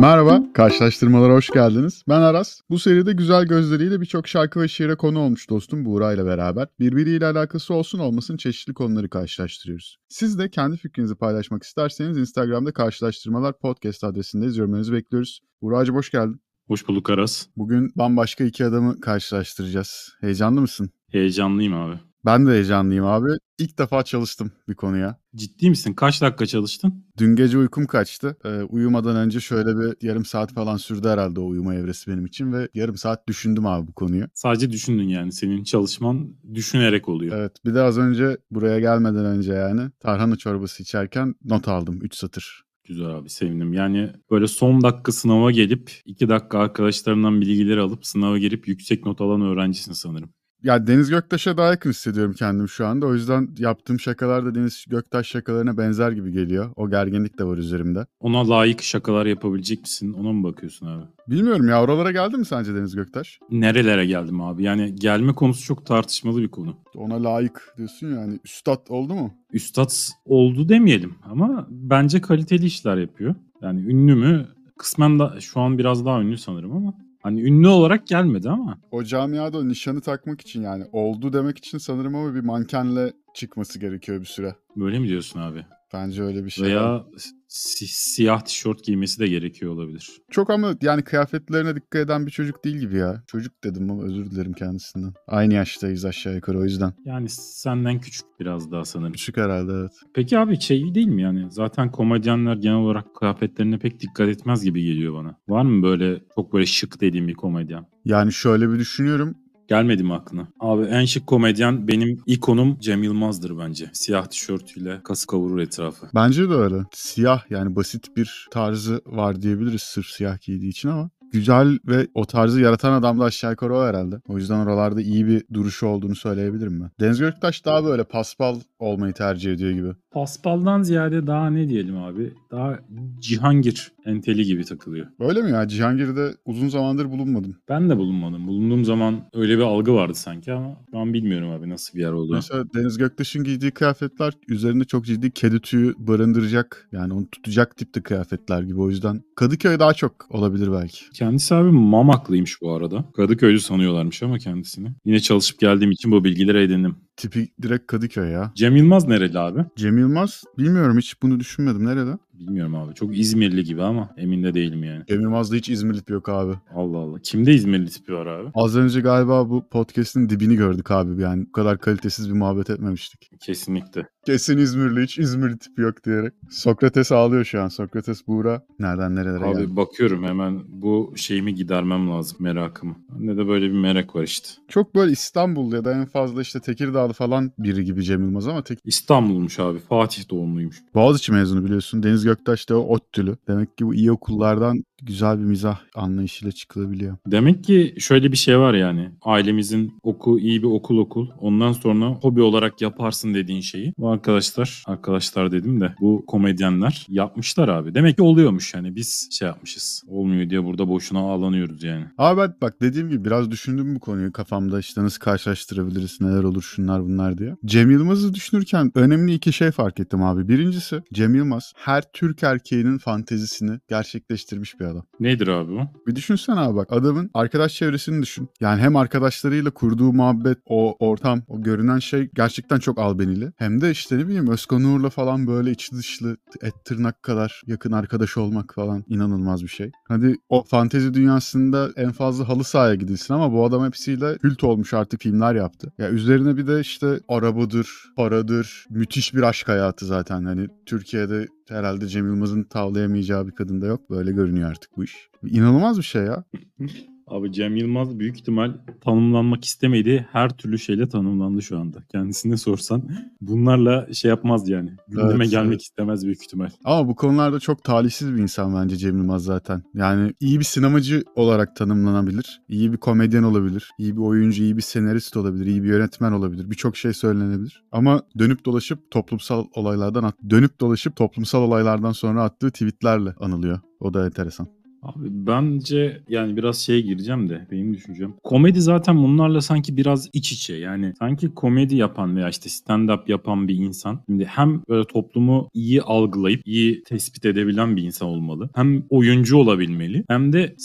Merhaba, karşılaştırmalara hoş geldiniz. Ben Aras. Bu seride güzel gözleriyle birçok şarkı ve şiire konu olmuş dostum Buğra ile beraber. Birbiriyle alakası olsun olmasın çeşitli konuları karşılaştırıyoruz. Siz de kendi fikrinizi paylaşmak isterseniz Instagram'da karşılaştırmalar podcast adresindeyiz. Yorumlarınızı bekliyoruz. Buğra'cığım hoş geldin. Hoş bulduk Aras. Bugün bambaşka iki adamı karşılaştıracağız. Heyecanlı mısın? Heyecanlıyım abi. Ben de heyecanlıyım abi. İlk defa çalıştım bir konuya. Ciddi misin? Kaç dakika çalıştın? Dün gece uykum kaçtı. Ee, uyumadan önce şöyle bir yarım saat falan sürdü herhalde o uyuma evresi benim için ve yarım saat düşündüm abi bu konuyu. Sadece düşündün yani. Senin çalışman düşünerek oluyor. Evet bir de az önce buraya gelmeden önce yani tarhana çorbası içerken not aldım 3 satır. Güzel abi sevindim. Yani böyle son dakika sınava gelip 2 dakika arkadaşlarımdan bilgileri alıp sınava girip yüksek not alan öğrencisin sanırım. Ya Deniz Göktaş'a daha yakın hissediyorum kendim şu anda. O yüzden yaptığım şakalar da Deniz Göktaş şakalarına benzer gibi geliyor. O gerginlik de var üzerimde. Ona layık şakalar yapabilecek misin? Ona mı bakıyorsun abi? Bilmiyorum ya oralara geldi mi sence Deniz Göktaş? Nerelere geldim abi? Yani gelme konusu çok tartışmalı bir konu. Ona layık diyorsun yani. Üstad oldu mu? Üstad oldu demeyelim ama bence kaliteli işler yapıyor. Yani ünlü mü? Kısmen da şu an biraz daha ünlü sanırım ama Hani ünlü olarak gelmedi ama. O camiada o nişanı takmak için yani oldu demek için sanırım ama bir mankenle çıkması gerekiyor bir süre. Böyle mi diyorsun abi? Bence öyle bir şey. Veya si- siyah tişört giymesi de gerekiyor olabilir. Çok ama yani kıyafetlerine dikkat eden bir çocuk değil gibi ya. Çocuk dedim ama özür dilerim kendisinden. Aynı yaştayız aşağı yukarı o yüzden. Yani senden küçük biraz daha sanırım. Küçük herhalde evet. Peki abi şey değil mi yani? Zaten komedyenler genel olarak kıyafetlerine pek dikkat etmez gibi geliyor bana. Var mı böyle çok böyle şık dediğim bir komedyen? Yani şöyle bir düşünüyorum. Gelmedi mi aklına? Abi en şık komedyen benim ikonum Cem Yılmaz'dır bence. Siyah tişörtüyle kası kavurur etrafı. Bence de öyle. Siyah yani basit bir tarzı var diyebiliriz sırf siyah giydiği için ama güzel ve o tarzı yaratan adam da aşağı yukarı o herhalde. O yüzden oralarda iyi bir duruşu olduğunu söyleyebilirim ben. Deniz Göktaş daha böyle paspal olmayı tercih ediyor gibi. Paspaldan ziyade daha ne diyelim abi? Daha Cihangir enteli gibi takılıyor. Öyle mi ya? Cihangir'de uzun zamandır bulunmadım. Ben de bulunmadım. Bulunduğum zaman öyle bir algı vardı sanki ama an bilmiyorum abi nasıl bir yer olduğunu. Mesela Deniz Göktaş'ın giydiği kıyafetler üzerinde çok ciddi kedi tüyü barındıracak yani onu tutacak tipte kıyafetler gibi. O yüzden Kadıköy daha çok olabilir belki. Kendisi abi Mamaklıymış bu arada. Kadıköy'lü sanıyorlarmış ama kendisini. Yine çalışıp geldiğim için bu bilgileri edindim. Tipi direkt Kadıköy ya. Cem Yılmaz nereli abi? Cem Yılmaz bilmiyorum hiç bunu düşünmedim. Nerede? Bilmiyorum abi. Çok İzmirli gibi ama emin de değilim yani. Cem Yılmaz'da hiç İzmirli tipi yok abi. Allah Allah. Kimde İzmirli tipi var abi? Az önce galiba bu podcast'in dibini gördük abi. Yani bu kadar kalitesiz bir muhabbet etmemiştik. Kesinlikle. Kesin İzmirli hiç İzmirli tipi yok diyerek. Sokrates ağlıyor şu an. Sokrates Buğra. Nereden nerelere Abi geldi? bakıyorum hemen bu şeyimi gidermem lazım merakımı. Bende de böyle bir merak var işte. Çok böyle İstanbul ya da en fazla işte Tekirdağlı falan biri gibi Cem Yılmaz ama tek... İstanbul'muş abi. Fatih doğumluymuş. Boğaziçi mezunu biliyorsun. Deniz Göktaş da ODTÜ'lü. Demek ki bu iyi okullardan güzel bir mizah anlayışıyla çıkılabiliyor. Demek ki şöyle bir şey var yani. Ailemizin oku iyi bir okul okul. Ondan sonra hobi olarak yaparsın dediğin şeyi. Bu arkadaşlar, arkadaşlar dedim de bu komedyenler yapmışlar abi. Demek ki oluyormuş yani. Biz şey yapmışız. Olmuyor diye burada boşuna ağlanıyoruz yani. Abi ben bak dediğim gibi biraz düşündüm bu konuyu kafamda işte nasıl karşılaştırabiliriz neler olur şunlar bunlar diye. Cem Yılmaz'ı düşünürken önemli iki şey fark ettim abi. Birincisi Cem Yılmaz her Türk erkeğinin fantezisini gerçekleştirmiş bir adam. Nedir abi bu? Bir düşünsene abi bak adamın arkadaş çevresini düşün. Yani hem arkadaşlarıyla kurduğu muhabbet, o ortam, o görünen şey gerçekten çok albenili. Hem de işte ne bileyim Özkan Uğur'la falan böyle içi dışlı et tırnak kadar yakın arkadaş olmak falan inanılmaz bir şey. Hadi o fantezi dünyasında en fazla halı sahaya gidilsin ama bu adam hepsiyle kült olmuş artık filmler yaptı. Ya üzerine bir de işte arabadır, paradır, müthiş bir aşk hayatı zaten. Hani Türkiye'de herhalde Cem Yılmaz'ın tavlayamayacağı bir kadın da yok. Böyle görünüyor artık bu iş. İnanılmaz bir şey ya. Abi Cem Yılmaz büyük ihtimal tanımlanmak istemediği her türlü şeyle tanımlandı şu anda. Kendisine sorsan bunlarla şey yapmaz yani. Gündeme Evet, gelmek evet. istemez büyük ihtimal. Ama bu konularda çok talihsiz bir insan bence Cem Yılmaz zaten. Yani iyi bir sinemacı olarak tanımlanabilir. iyi bir komedyen olabilir. iyi bir oyuncu, iyi bir senarist olabilir. iyi bir yönetmen olabilir. Birçok şey söylenebilir. Ama dönüp dolaşıp toplumsal olaylardan at- dönüp dolaşıp toplumsal olaylardan sonra attığı tweetlerle anılıyor. O da enteresan. Abi bence yani biraz şeye gireceğim de benim düşüncem. Komedi zaten bunlarla sanki biraz iç içe. Yani sanki komedi yapan veya işte stand-up yapan bir insan. Şimdi hem böyle toplumu iyi algılayıp iyi tespit edebilen bir insan olmalı. Hem oyuncu olabilmeli hem de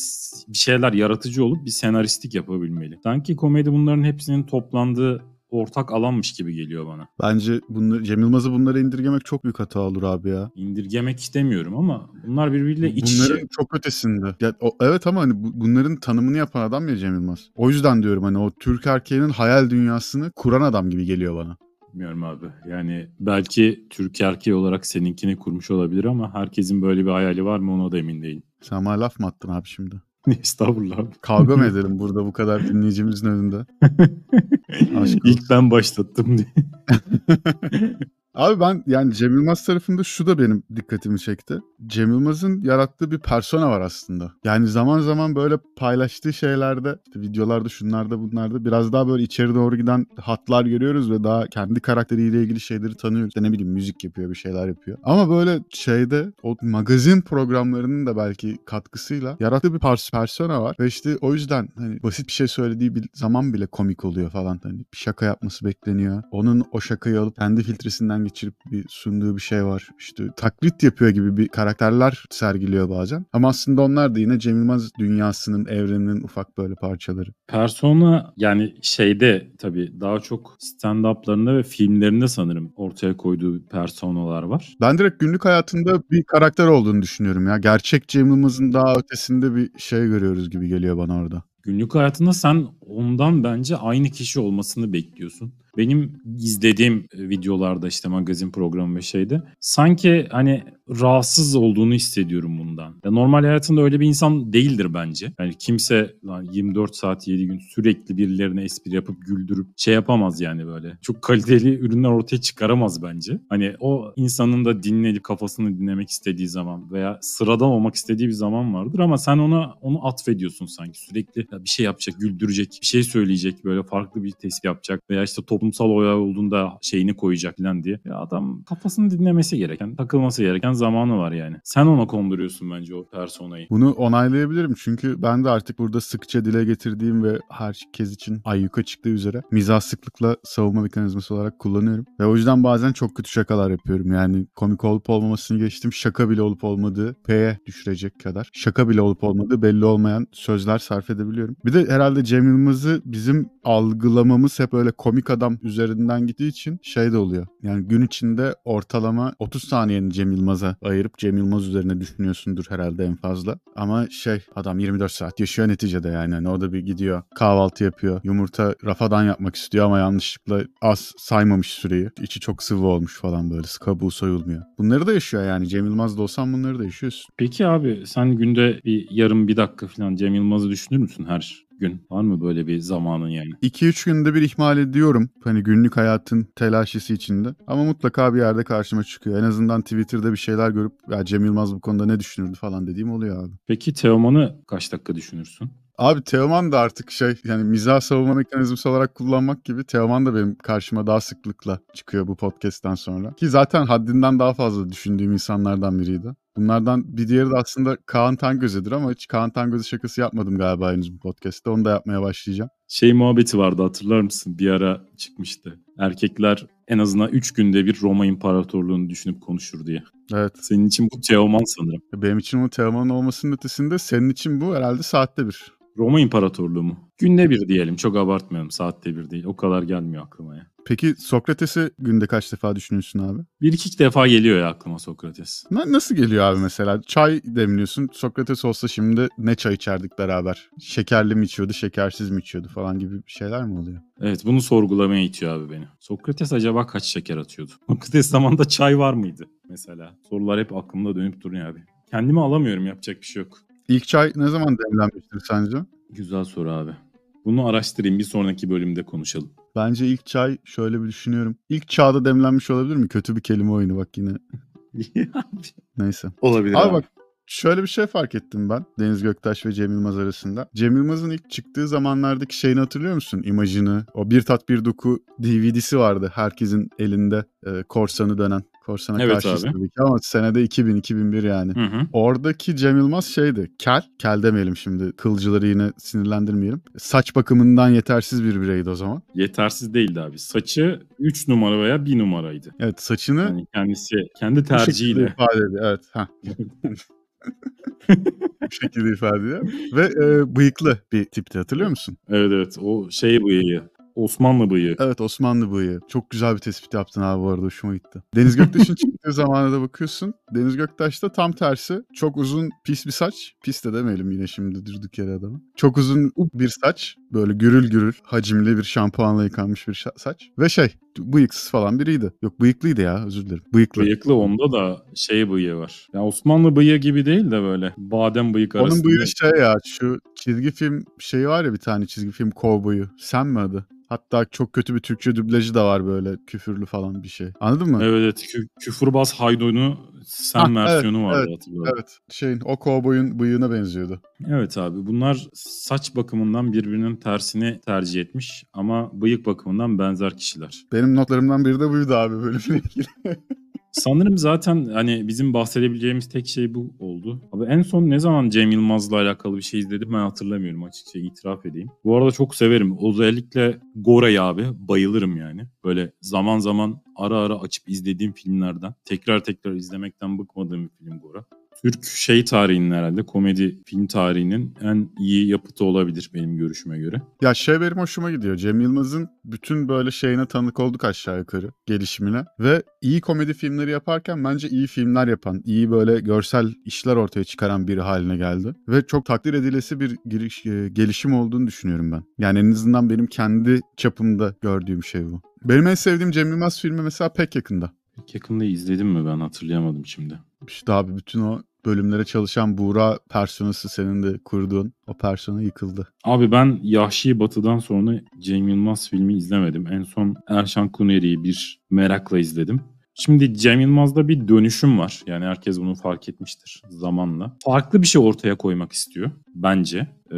bir şeyler yaratıcı olup bir senaristlik yapabilmeli. Sanki komedi bunların hepsinin toplandığı ortak alanmış gibi geliyor bana. Bence bunları, Cem Yılmaz'ı bunlara indirgemek çok büyük hata olur abi ya. İndirgemek istemiyorum ama bunlar birbiriyle iç içe. Bunların çok ötesinde. Ya, o, evet ama hani bu- bunların tanımını yapan adam ya Cem Yılmaz. O yüzden diyorum hani o Türk erkeğinin hayal dünyasını kuran adam gibi geliyor bana. Bilmiyorum abi. Yani belki Türk erkeği olarak seninkini kurmuş olabilir ama herkesin böyle bir hayali var mı ona da emin değilim. Sen bana laf mı attın abi şimdi? Estağfurullah. Kavga mı edelim burada bu kadar dinleyicimizin önünde? Aşk İlk ben başlattım diye. Abi ben yani Cem Yılmaz tarafında şu da benim dikkatimi çekti. Cem Yılmaz'ın yarattığı bir persona var aslında. Yani zaman zaman böyle paylaştığı şeylerde, işte videolarda, şunlarda, bunlarda biraz daha böyle içeri doğru giden hatlar görüyoruz ve daha kendi karakteriyle ilgili şeyleri tanıyoruz. İşte ne bileyim müzik yapıyor, bir şeyler yapıyor. Ama böyle şeyde o magazin programlarının da belki katkısıyla yarattığı bir pers- persona var. Ve işte o yüzden hani basit bir şey söylediği bir zaman bile komik oluyor falan. Hani bir şaka yapması bekleniyor. Onun o şakayı alıp kendi filtresinden geçirip bir sunduğu bir şey var. İşte taklit yapıyor gibi bir karakterler sergiliyor bazen. Ama aslında onlar da yine Cem Yılmaz dünyasının, evreninin ufak böyle parçaları. Persona yani şeyde tabii daha çok stand-up'larında ve filmlerinde sanırım ortaya koyduğu personalar var. Ben direkt günlük hayatında bir karakter olduğunu düşünüyorum ya. Gerçek Cem Yılmaz'ın daha ötesinde bir şey görüyoruz gibi geliyor bana orada. Günlük hayatında sen ondan bence aynı kişi olmasını bekliyorsun. Benim izlediğim e, videolarda işte magazin programı ve şeyde sanki hani rahatsız olduğunu hissediyorum bundan. Ya normal hayatında öyle bir insan değildir bence. Yani kimse lan 24 saat 7 gün sürekli birilerine espri yapıp güldürüp şey yapamaz yani böyle. Çok kaliteli ürünler ortaya çıkaramaz bence. Hani o insanın da dinlenip kafasını dinlemek istediği zaman veya sıradan olmak istediği bir zaman vardır ama sen ona onu atfediyorsun sanki. Sürekli bir şey yapacak, güldürecek, bir şey söyleyecek, böyle farklı bir tespih yapacak veya işte toplumsal olay olduğunda şeyini koyacak falan diye. Ya adam kafasını dinlemesi gereken, takılması gereken zamanı var yani. Sen ona konduruyorsun bence o personayı. Bunu onaylayabilirim çünkü ben de artık burada sıkça dile getirdiğim ve herkes için ayyuka çıktığı üzere mizah sıklıkla savunma mekanizması olarak kullanıyorum. Ve o yüzden bazen çok kötü şakalar yapıyorum. Yani komik olup olmamasını geçtim. Şaka bile olup olmadığı P'ye düşürecek kadar. Şaka bile olup olmadığı belli olmayan sözler sarf edebiliyorum. Bir de herhalde Cem Yılmaz'ı bizim algılamamız hep öyle komik adam üzerinden gittiği için şey de oluyor. Yani gün içinde ortalama 30 saniyeni Cem Yılmaz'a ayırıp Cem Yılmaz üzerine düşünüyorsundur herhalde en fazla. Ama şey adam 24 saat yaşıyor neticede yani. Hani o da bir gidiyor kahvaltı yapıyor. Yumurta rafadan yapmak istiyor ama yanlışlıkla az saymamış süreyi. İçi çok sıvı olmuş falan böyle. Kabuğu soyulmuyor. Bunları da yaşıyor yani. Cem Yılmaz'da olsan bunları da yaşıyorsun. Peki abi sen günde bir yarım bir dakika falan Cem Yılmaz'ı düşünür müsün her gün? Var mı böyle bir zamanın yani? 2-3 günde bir ihmal ediyorum. Hani günlük hayatın telaşesi içinde. Ama mutlaka bir yerde karşıma çıkıyor. En azından Twitter'da bir şeyler görüp ya Cem Yılmaz bu konuda ne düşünürdü falan dediğim oluyor abi. Peki Teoman'ı kaç dakika düşünürsün? Abi Teoman da artık şey yani mizah savunma mekanizması olarak kullanmak gibi Teoman da benim karşıma daha sıklıkla çıkıyor bu podcast'ten sonra. Ki zaten haddinden daha fazla düşündüğüm insanlardan biriydi. Bunlardan bir diğeri de aslında Kaan Tangöze'dir ama hiç Kaan Tangöze şakası yapmadım galiba henüz bu podcast'te. Onu da yapmaya başlayacağım. Şey muhabbeti vardı hatırlar mısın? Bir ara çıkmıştı. Erkekler en azından 3 günde bir Roma İmparatorluğunu düşünüp konuşur diye. Evet. Senin için bu Teoman sanırım. Benim için bu Teoman'ın olmasının ötesinde senin için bu herhalde saatte bir. Roma İmparatorluğu mu? Günde bir diyelim. Çok abartmıyorum. Saatte bir değil. O kadar gelmiyor aklıma ya. Peki Sokrates'i günde kaç defa düşünüyorsun abi? Bir iki defa geliyor ya aklıma Sokrates. Na- nasıl geliyor abi mesela? Çay demliyorsun. Sokrates olsa şimdi ne çay içerdik beraber? Şekerli mi içiyordu, şekersiz mi içiyordu falan gibi bir şeyler mi oluyor? Evet bunu sorgulamaya itiyor abi beni. Sokrates acaba kaç şeker atıyordu? Sokrates zamanında çay var mıydı mesela? Sorular hep aklımda dönüp duruyor abi. Kendimi alamıyorum yapacak bir şey yok. İlk çay ne zaman demlenmiştir sence? Güzel soru abi. Bunu araştırayım bir sonraki bölümde konuşalım. Bence ilk çay şöyle bir düşünüyorum. İlk çağda demlenmiş olabilir mi? Kötü bir kelime oyunu bak yine. Neyse. Olabilir Abi bak şöyle bir şey fark ettim ben Deniz Göktaş ve Cem Yılmaz arasında. Cem Yılmaz'ın ilk çıktığı zamanlardaki şeyini hatırlıyor musun? İmajını. O Bir Tat Bir Doku DVD'si vardı herkesin elinde e, korsanı dönen. Korsan'a Evet karşıyız abi. tabii ki ama senede 2000-2001 yani. Hı hı. Oradaki Cem Yılmaz şeydi. Kel. Kel demeyelim şimdi. Kılcıları yine sinirlendirmeyelim. Saç bakımından yetersiz bir bireydi o zaman. Yetersiz değildi abi. Saçı 3 numara veya 1 numaraydı. Evet saçını Yani kendisi kendi tercihiyle. ifade ediyor. Evet. Heh. bu şekilde ifade ediyor. Ve e, bıyıklı bir tipti hatırlıyor musun? Evet evet o şey bıyığı. Osmanlı bıyığı. Evet Osmanlı bıyığı. Çok güzel bir tespit yaptın abi bu arada hoşuma gitti. Deniz Göktaş'ın çıktığı zamana da bakıyorsun. Deniz Göktaş da tam tersi. Çok uzun pis bir saç. Pis de demeyelim yine şimdi durduk yere adamı. Çok uzun bir saç. Böyle gürül gürül hacimli bir şampuanla yıkanmış bir saç. Ve şey bıyıksız falan biriydi. Yok bıyıklıydı ya özür dilerim. Bıyıklı. Bıyıklı onda da şey bıyığı var. Ya Osmanlı bıyığı gibi değil de böyle badem bıyık arasında. Onun bıyığı şey ya şu çizgi film şeyi var ya bir tane çizgi film kovboyu. Sen mi adı? Hatta çok kötü bir Türkçe dublajı da var böyle küfürlü falan bir şey. Anladın mı? Evet evet kü- küfürbaz haydonu sen Ha, evet, versiyonu vardı evet, hatırlıyorum. Evet. Şeyin o kovboyun bıyığına benziyordu. Evet abi bunlar saç bakımından birbirinin tersini tercih etmiş ama bıyık bakımından benzer kişiler. Benim notlarımdan biri de buydu abi bölümle ilgili. Sanırım zaten hani bizim bahsedebileceğimiz tek şey bu oldu. Abi en son ne zaman Cem Yılmaz'la alakalı bir şey izledim ben hatırlamıyorum açıkça itiraf edeyim. Bu arada çok severim. Özellikle Gora'yı abi bayılırım yani. Böyle zaman zaman ara ara açıp izlediğim filmlerden tekrar tekrar izlemekten bıkmadığım bir film Gora. Türk şey tarihinin herhalde komedi film tarihinin en iyi yapıtı olabilir benim görüşüme göre. Ya şey benim hoşuma gidiyor. Cem Yılmaz'ın bütün böyle şeyine tanık olduk aşağı yukarı gelişimine. Ve iyi komedi filmleri yaparken bence iyi filmler yapan, iyi böyle görsel işler ortaya çıkaran biri haline geldi. Ve çok takdir edilesi bir giriş, e, gelişim olduğunu düşünüyorum ben. Yani en azından benim kendi çapımda gördüğüm şey bu. Benim en sevdiğim Cem Yılmaz filmi mesela pek yakında. Pek yakında izledim mi ben hatırlayamadım şimdi. İşte abi bütün o bölümlere çalışan Buğra personası senin de kurduğun o persona yıkıldı. Abi ben Yahşi Batı'dan sonra Cem Yılmaz filmi izlemedim. En son Erşan Kuneri'yi bir merakla izledim. Şimdi Cem Yılmaz'da bir dönüşüm var. Yani herkes bunu fark etmiştir zamanla. Farklı bir şey ortaya koymak istiyor bence. Ee,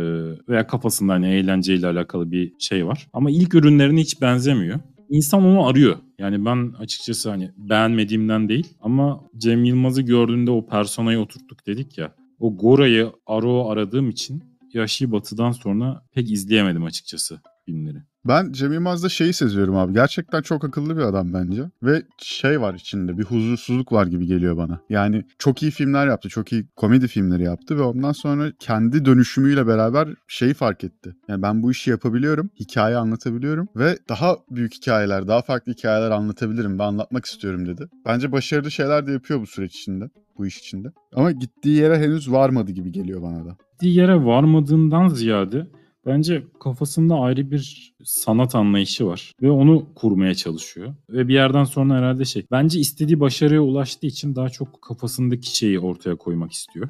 veya kafasında hani eğlenceyle alakalı bir şey var. Ama ilk ürünlerine hiç benzemiyor. İnsan onu arıyor. Yani ben açıkçası hani beğenmediğimden değil ama Cem Yılmaz'ı gördüğünde o personayı oturttuk dedik ya. O Gora'yı Aro aradığım için Yaşı Batı'dan sonra pek izleyemedim açıkçası filmleri. Ben Cem Yılmaz'da şeyi seziyorum abi. Gerçekten çok akıllı bir adam bence. Ve şey var içinde bir huzursuzluk var gibi geliyor bana. Yani çok iyi filmler yaptı. Çok iyi komedi filmleri yaptı. Ve ondan sonra kendi dönüşümüyle beraber şeyi fark etti. Yani ben bu işi yapabiliyorum. Hikaye anlatabiliyorum. Ve daha büyük hikayeler, daha farklı hikayeler anlatabilirim ve anlatmak istiyorum dedi. Bence başarılı şeyler de yapıyor bu süreç içinde. Bu iş içinde. Ama gittiği yere henüz varmadı gibi geliyor bana da. Gittiği yere varmadığından ziyade bence kafasında ayrı bir sanat anlayışı var ve onu kurmaya çalışıyor. Ve bir yerden sonra herhalde şey bence istediği başarıya ulaştığı için daha çok kafasındaki şeyi ortaya koymak istiyor.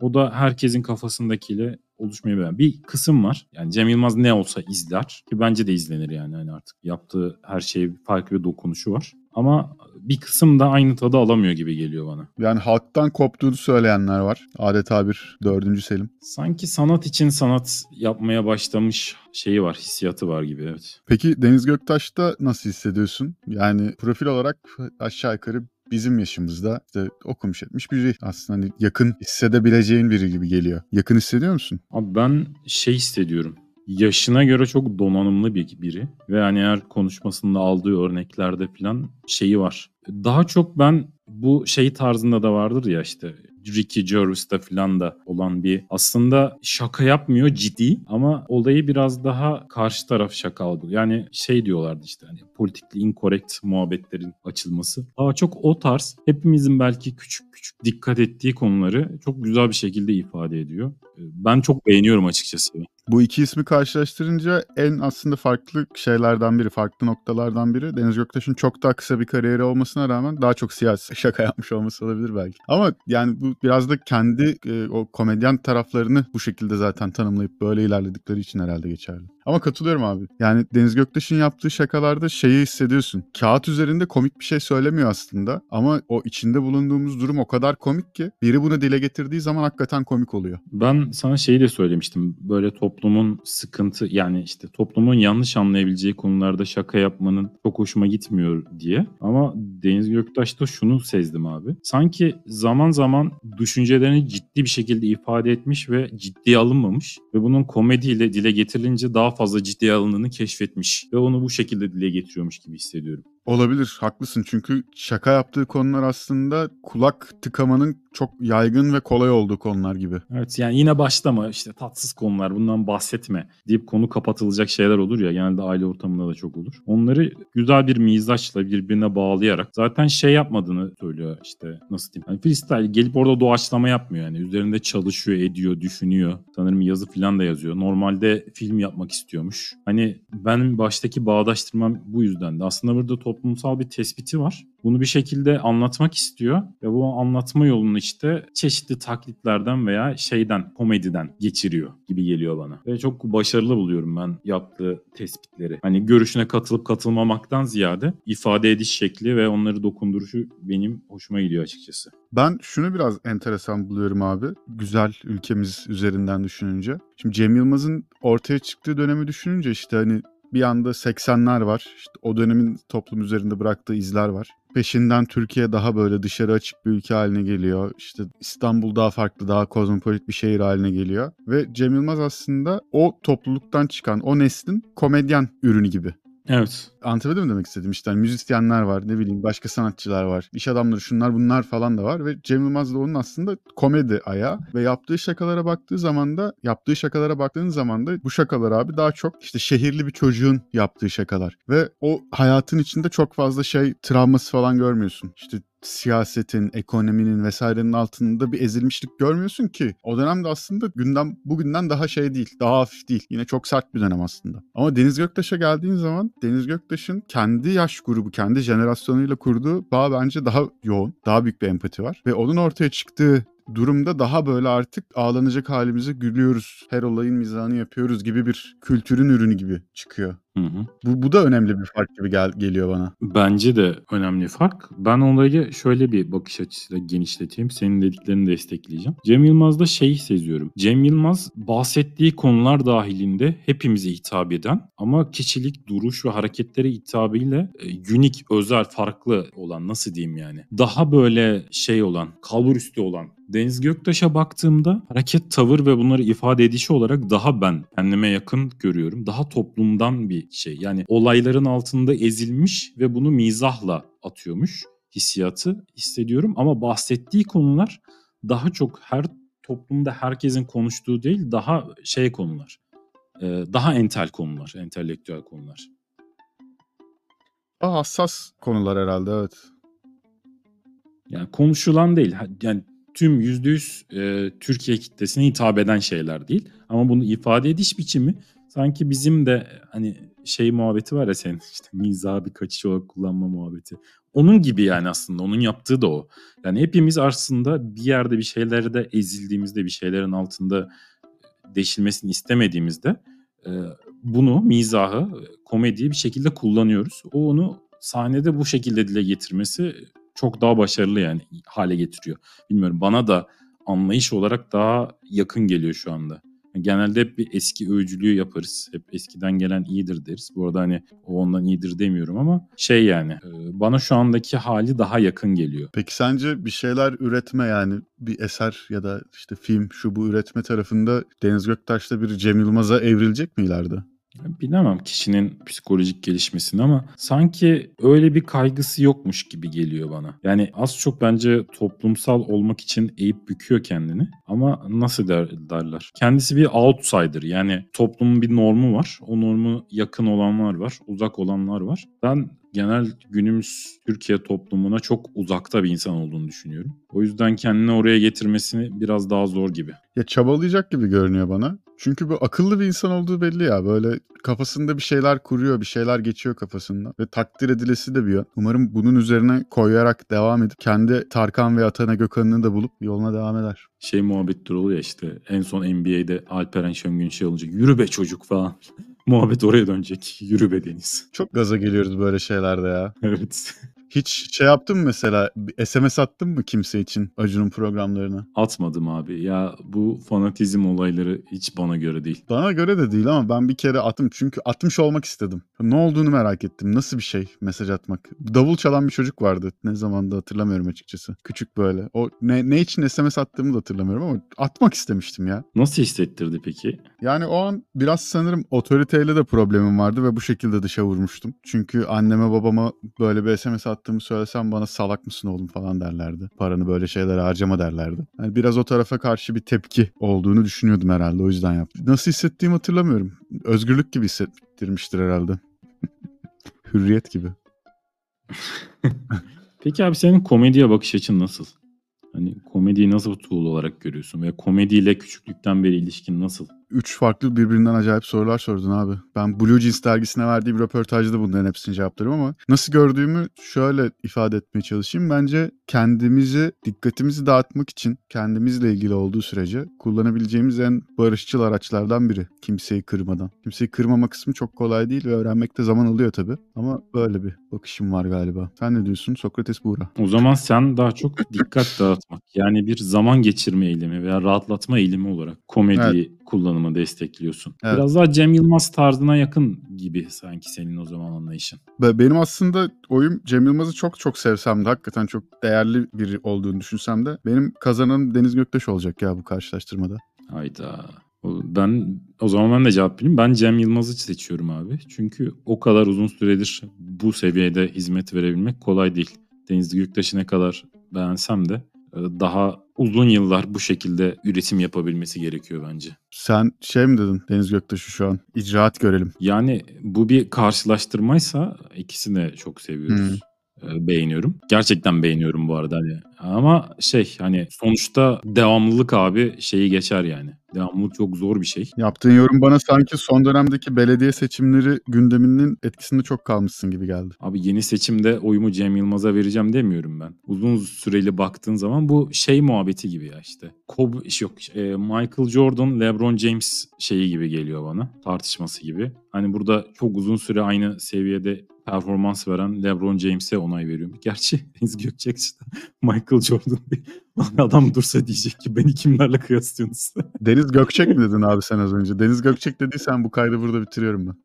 O da herkesin kafasındakiyle oluşmayabilir. Bir kısım var. Yani Cem Yılmaz ne olsa izler ki bence de izlenir yani hani artık yaptığı her şeye farklı bir dokunuşu var. Ama bir kısım da aynı tadı alamıyor gibi geliyor bana. Yani halktan koptuğunu söyleyenler var. Adeta bir dördüncü Selim. Sanki sanat için sanat yapmaya başlamış şeyi var, hissiyatı var gibi evet. Peki Deniz Göktaş'ta nasıl hissediyorsun? Yani profil olarak aşağı yukarı bizim yaşımızda işte okumuş etmiş biri aslında hani yakın hissedebileceğin biri gibi geliyor. Yakın hissediyor musun? Abi ben şey hissediyorum. Yaşına göre çok donanımlı bir biri ve hani eğer konuşmasında aldığı örneklerde falan şeyi var. Daha çok ben bu şey tarzında da vardır ya işte Ricky Gervais'te falan da olan bir aslında şaka yapmıyor ciddi ama olayı biraz daha karşı taraf şaka algılıyor. Yani şey diyorlardı işte hani politically incorrect muhabbetlerin açılması. Daha çok o tarz hepimizin belki küçük küçük dikkat ettiği konuları çok güzel bir şekilde ifade ediyor. Ben çok beğeniyorum açıkçası. Bu iki ismi karşılaştırınca en aslında farklı şeylerden biri, farklı noktalardan biri Deniz Göktaş'ın çok daha kısa bir kariyeri olmasına rağmen daha çok siyasi şaka yapmış olması olabilir belki. Ama yani bu biraz da kendi e, o komedyen taraflarını bu şekilde zaten tanımlayıp böyle ilerledikleri için herhalde geçerli. Ama katılıyorum abi. Yani Deniz Göktaş'ın yaptığı şakalarda şeyi hissediyorsun. Kağıt üzerinde komik bir şey söylemiyor aslında. Ama o içinde bulunduğumuz durum o kadar komik ki biri bunu dile getirdiği zaman hakikaten komik oluyor. Ben sana şeyi de söylemiştim. Böyle toplumun sıkıntı yani işte toplumun yanlış anlayabileceği konularda şaka yapmanın çok hoşuma gitmiyor diye. Ama Deniz Göktaş'ta şunu sezdim abi. Sanki zaman zaman düşüncelerini ciddi bir şekilde ifade etmiş ve ciddiye alınmamış ve bunun komediyle dile getirilince daha fazla ciddiye alındığını keşfetmiş ve onu bu şekilde dile getiriyormuş gibi hissediyorum. Olabilir, haklısın. Çünkü şaka yaptığı konular aslında kulak tıkamanın çok yaygın ve kolay olduğu konular gibi. Evet yani yine başlama işte tatsız konular bundan bahsetme deyip konu kapatılacak şeyler olur ya genelde aile ortamında da çok olur. Onları güzel bir mizaçla birbirine bağlayarak zaten şey yapmadığını söylüyor işte nasıl diyeyim. Yani freestyle gelip orada doğaçlama yapmıyor yani üzerinde çalışıyor ediyor düşünüyor. Sanırım yazı falan da yazıyor. Normalde film yapmak istiyormuş. Hani benim baştaki bağdaştırmam bu yüzden de aslında burada toplumsal bir tespiti var. Bunu bir şekilde anlatmak istiyor ve bu anlatma yolunu işte çeşitli taklitlerden veya şeyden, komediden geçiriyor gibi geliyor bana. Ve çok başarılı buluyorum ben yaptığı tespitleri. Hani görüşüne katılıp katılmamaktan ziyade ifade ediş şekli ve onları dokunduruşu benim hoşuma gidiyor açıkçası. Ben şunu biraz enteresan buluyorum abi. Güzel ülkemiz üzerinden düşününce. Şimdi Cem Yılmaz'ın ortaya çıktığı dönemi düşününce işte hani bir anda 80'ler var. İşte o dönemin toplum üzerinde bıraktığı izler var. Peşinden Türkiye daha böyle dışarı açık bir ülke haline geliyor. İşte İstanbul daha farklı, daha kozmopolit bir şehir haline geliyor. Ve Cem Yılmaz aslında o topluluktan çıkan, o neslin komedyen ürünü gibi. Evet. Anlatabildim mi demek istedim? İşte hani müzisyenler var, ne bileyim başka sanatçılar var, iş adamları şunlar bunlar falan da var ve Cem Yılmaz da onun aslında komedi ayağı ve yaptığı şakalara baktığı zaman da yaptığı şakalara baktığın zaman da bu şakalar abi daha çok işte şehirli bir çocuğun yaptığı şakalar ve o hayatın içinde çok fazla şey travması falan görmüyorsun. İşte siyasetin, ekonominin vesairenin altında bir ezilmişlik görmüyorsun ki. O dönemde aslında gündem bugünden daha şey değil, daha hafif değil. Yine çok sert bir dönem aslında. Ama Deniz Göktaş'a geldiğin zaman Deniz Göktaş'ın kendi yaş grubu, kendi jenerasyonuyla kurduğu bağ bence daha yoğun, daha büyük bir empati var. Ve onun ortaya çıktığı durumda daha böyle artık ağlanacak halimize gülüyoruz. Her olayın mizahını yapıyoruz gibi bir kültürün ürünü gibi çıkıyor. Hı hı. Bu, bu da önemli bir fark gibi gel, geliyor bana. Bence de önemli fark. Ben olayı şöyle bir bakış açısıyla genişleteyim. Senin dediklerini destekleyeceğim. Cem Yılmaz'da şeyi seziyorum. Cem Yılmaz bahsettiği konular dahilinde hepimize hitap eden ama kişilik, duruş ve hareketleri hitabıyla e, unik, özel, farklı olan nasıl diyeyim yani. Daha böyle şey olan, kalbur üstü olan Deniz Göktaş'a baktığımda hareket, tavır ve bunları ifade edişi olarak daha ben kendime yakın görüyorum. Daha toplumdan bir şey. Yani olayların altında ezilmiş ve bunu mizahla atıyormuş hissiyatı hissediyorum. Ama bahsettiği konular daha çok her toplumda herkesin konuştuğu değil daha şey konular. Ee, Daha entel konular, entelektüel konular. Daha hassas konular herhalde evet. Yani konuşulan değil. Yani tüm %100 e, Türkiye kitlesine hitap eden şeyler değil. Ama bunu ifade ediş biçimi sanki bizim de hani şey muhabbeti var ya senin işte mizahı bir kaçış olarak kullanma muhabbeti. Onun gibi yani aslında onun yaptığı da o. Yani hepimiz aslında bir yerde bir şeylerde ezildiğimizde bir şeylerin altında deşilmesini istemediğimizde e, bunu mizahı, komediyi bir şekilde kullanıyoruz. O onu sahnede bu şekilde dile getirmesi çok daha başarılı yani hale getiriyor. Bilmiyorum bana da anlayış olarak daha yakın geliyor şu anda. Genelde hep bir eski övücülüğü yaparız. Hep eskiden gelen iyidir deriz. Bu arada hani o ondan iyidir demiyorum ama şey yani e, bana şu andaki hali daha yakın geliyor. Peki sence bir şeyler üretme yani bir eser ya da işte film şu bu üretme tarafında Deniz Göktaş'ta bir Cem Yılmaz'a evrilecek mi ileride? Bilemem kişinin psikolojik gelişmesini ama sanki öyle bir kaygısı yokmuş gibi geliyor bana. Yani az çok bence toplumsal olmak için eğip büküyor kendini ama nasıl der, derler? Kendisi bir outsider yani toplumun bir normu var. O normu yakın olanlar var, uzak olanlar var. Ben genel günümüz Türkiye toplumuna çok uzakta bir insan olduğunu düşünüyorum. O yüzden kendini oraya getirmesini biraz daha zor gibi. Ya çabalayacak gibi görünüyor bana. Çünkü bu akıllı bir insan olduğu belli ya. Böyle kafasında bir şeyler kuruyor, bir şeyler geçiyor kafasında. Ve takdir edilesi de bir yön. Umarım bunun üzerine koyarak devam edip kendi Tarkan ve Atana Gökhan'ını da bulup yoluna devam eder. Şey muhabbetleri oluyor ya işte en son NBA'de Alperen Şengün şey olunca yürü be çocuk falan. Muhabbet oraya dönecek. Yürü be Deniz. Çok gaza geliyoruz böyle şeylerde ya. Evet. Hiç şey yaptın mı mesela? SMS attın mı kimse için Acun'un programlarına? Atmadım abi. Ya bu fanatizm olayları hiç bana göre değil. Bana göre de değil ama ben bir kere attım. Çünkü atmış olmak istedim. Ne olduğunu merak ettim. Nasıl bir şey mesaj atmak? Davul çalan bir çocuk vardı. Ne zamanda hatırlamıyorum açıkçası. Küçük böyle. O ne, ne için SMS attığımı da hatırlamıyorum ama atmak istemiştim ya. Nasıl hissettirdi peki? Yani o an biraz sanırım otoriteyle de problemim vardı ve bu şekilde dışa vurmuştum. Çünkü anneme babama böyle bir SMS attığımı söylesem bana salak mısın oğlum falan derlerdi. Paranı böyle şeylere harcama derlerdi. Yani biraz o tarafa karşı bir tepki olduğunu düşünüyordum herhalde o yüzden yaptım. Nasıl hissettiğimi hatırlamıyorum. Özgürlük gibi hissettirmiştir herhalde. Hürriyet gibi. Peki abi senin komediye bakış açın nasıl? Hani komediyi nasıl bir olarak görüyorsun? Ve komediyle küçüklükten beri ilişkin nasıl? Üç farklı birbirinden acayip sorular sordun abi. Ben Blue Jeans dergisine verdiğim röportajda bunların hepsini cevaplarım ama nasıl gördüğümü şöyle ifade etmeye çalışayım. Bence kendimizi, dikkatimizi dağıtmak için kendimizle ilgili olduğu sürece kullanabileceğimiz en barışçıl araçlardan biri. Kimseyi kırmadan. Kimseyi kırmama kısmı çok kolay değil ve öğrenmekte zaman alıyor tabii. Ama böyle bir bakışım var galiba. Sen ne diyorsun Sokrates Buğra? O zaman sen daha çok dikkat dağıtmak. Yani bir zaman geçirme eğilimi veya rahatlatma eğilimi olarak komedi kullanımı destekliyorsun. Evet. Biraz daha Cem Yılmaz tarzına yakın gibi sanki senin o zaman anlayışın. Be- Benim aslında oyum Cem Yılmaz'ı çok çok sevsem de hakikaten çok değerli biri olduğunu düşünsem de benim kazananım Deniz Göktaş olacak ya bu karşılaştırmada. Hayda. Ben o zaman ben de cevap vereyim. Ben Cem Yılmaz'ı seçiyorum abi. Çünkü o kadar uzun süredir bu seviyede hizmet verebilmek kolay değil. Deniz Göktaş'ı ne kadar beğensem de e, daha uzun yıllar bu şekilde üretim yapabilmesi gerekiyor bence. Sen şey mi dedin Deniz Göktaş'ı şu an icraat görelim. Yani bu bir karşılaştırmaysa ikisini de çok seviyoruz. E, Beğeniyorum. Gerçekten beğeniyorum bu arada. Hani. Ama şey hani sonuçta devamlılık abi şeyi geçer yani. Devamlılık çok zor bir şey. Yaptığın yorum bana sanki son dönemdeki belediye seçimleri gündeminin etkisinde çok kalmışsın gibi geldi. Abi yeni seçimde oyumu Cem Yılmaz'a vereceğim demiyorum ben. Uzun süreli baktığın zaman bu şey muhabbeti gibi ya işte. Kobe, yok e, Michael Jordan, LeBron James şeyi gibi geliyor bana. Tartışması gibi. Hani burada çok uzun süre aynı seviyede performans veren LeBron James'e onay veriyorum. Gerçi Deniz Gökçek işte Michael Jordan değil. Adam dursa diyecek ki beni kimlerle kıyaslıyorsunuz? Deniz Gökçek mi dedin abi sen az önce? Deniz Gökçek dediysen bu kaydı burada bitiriyorum ben.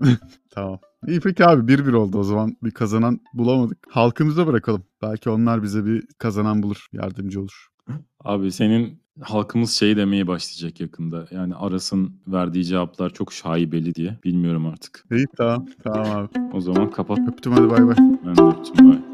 tamam. İyi peki abi 1-1 oldu o zaman. Bir kazanan bulamadık. Halkımıza bırakalım. Belki onlar bize bir kazanan bulur. Yardımcı olur. Abi senin halkımız şey demeye başlayacak yakında. Yani Aras'ın verdiği cevaplar çok şaibeli diye. Bilmiyorum artık. İyi tamam. Tamam abi. O zaman kapat. Öptüm hadi bay bay. Ben de öptüm. Bye.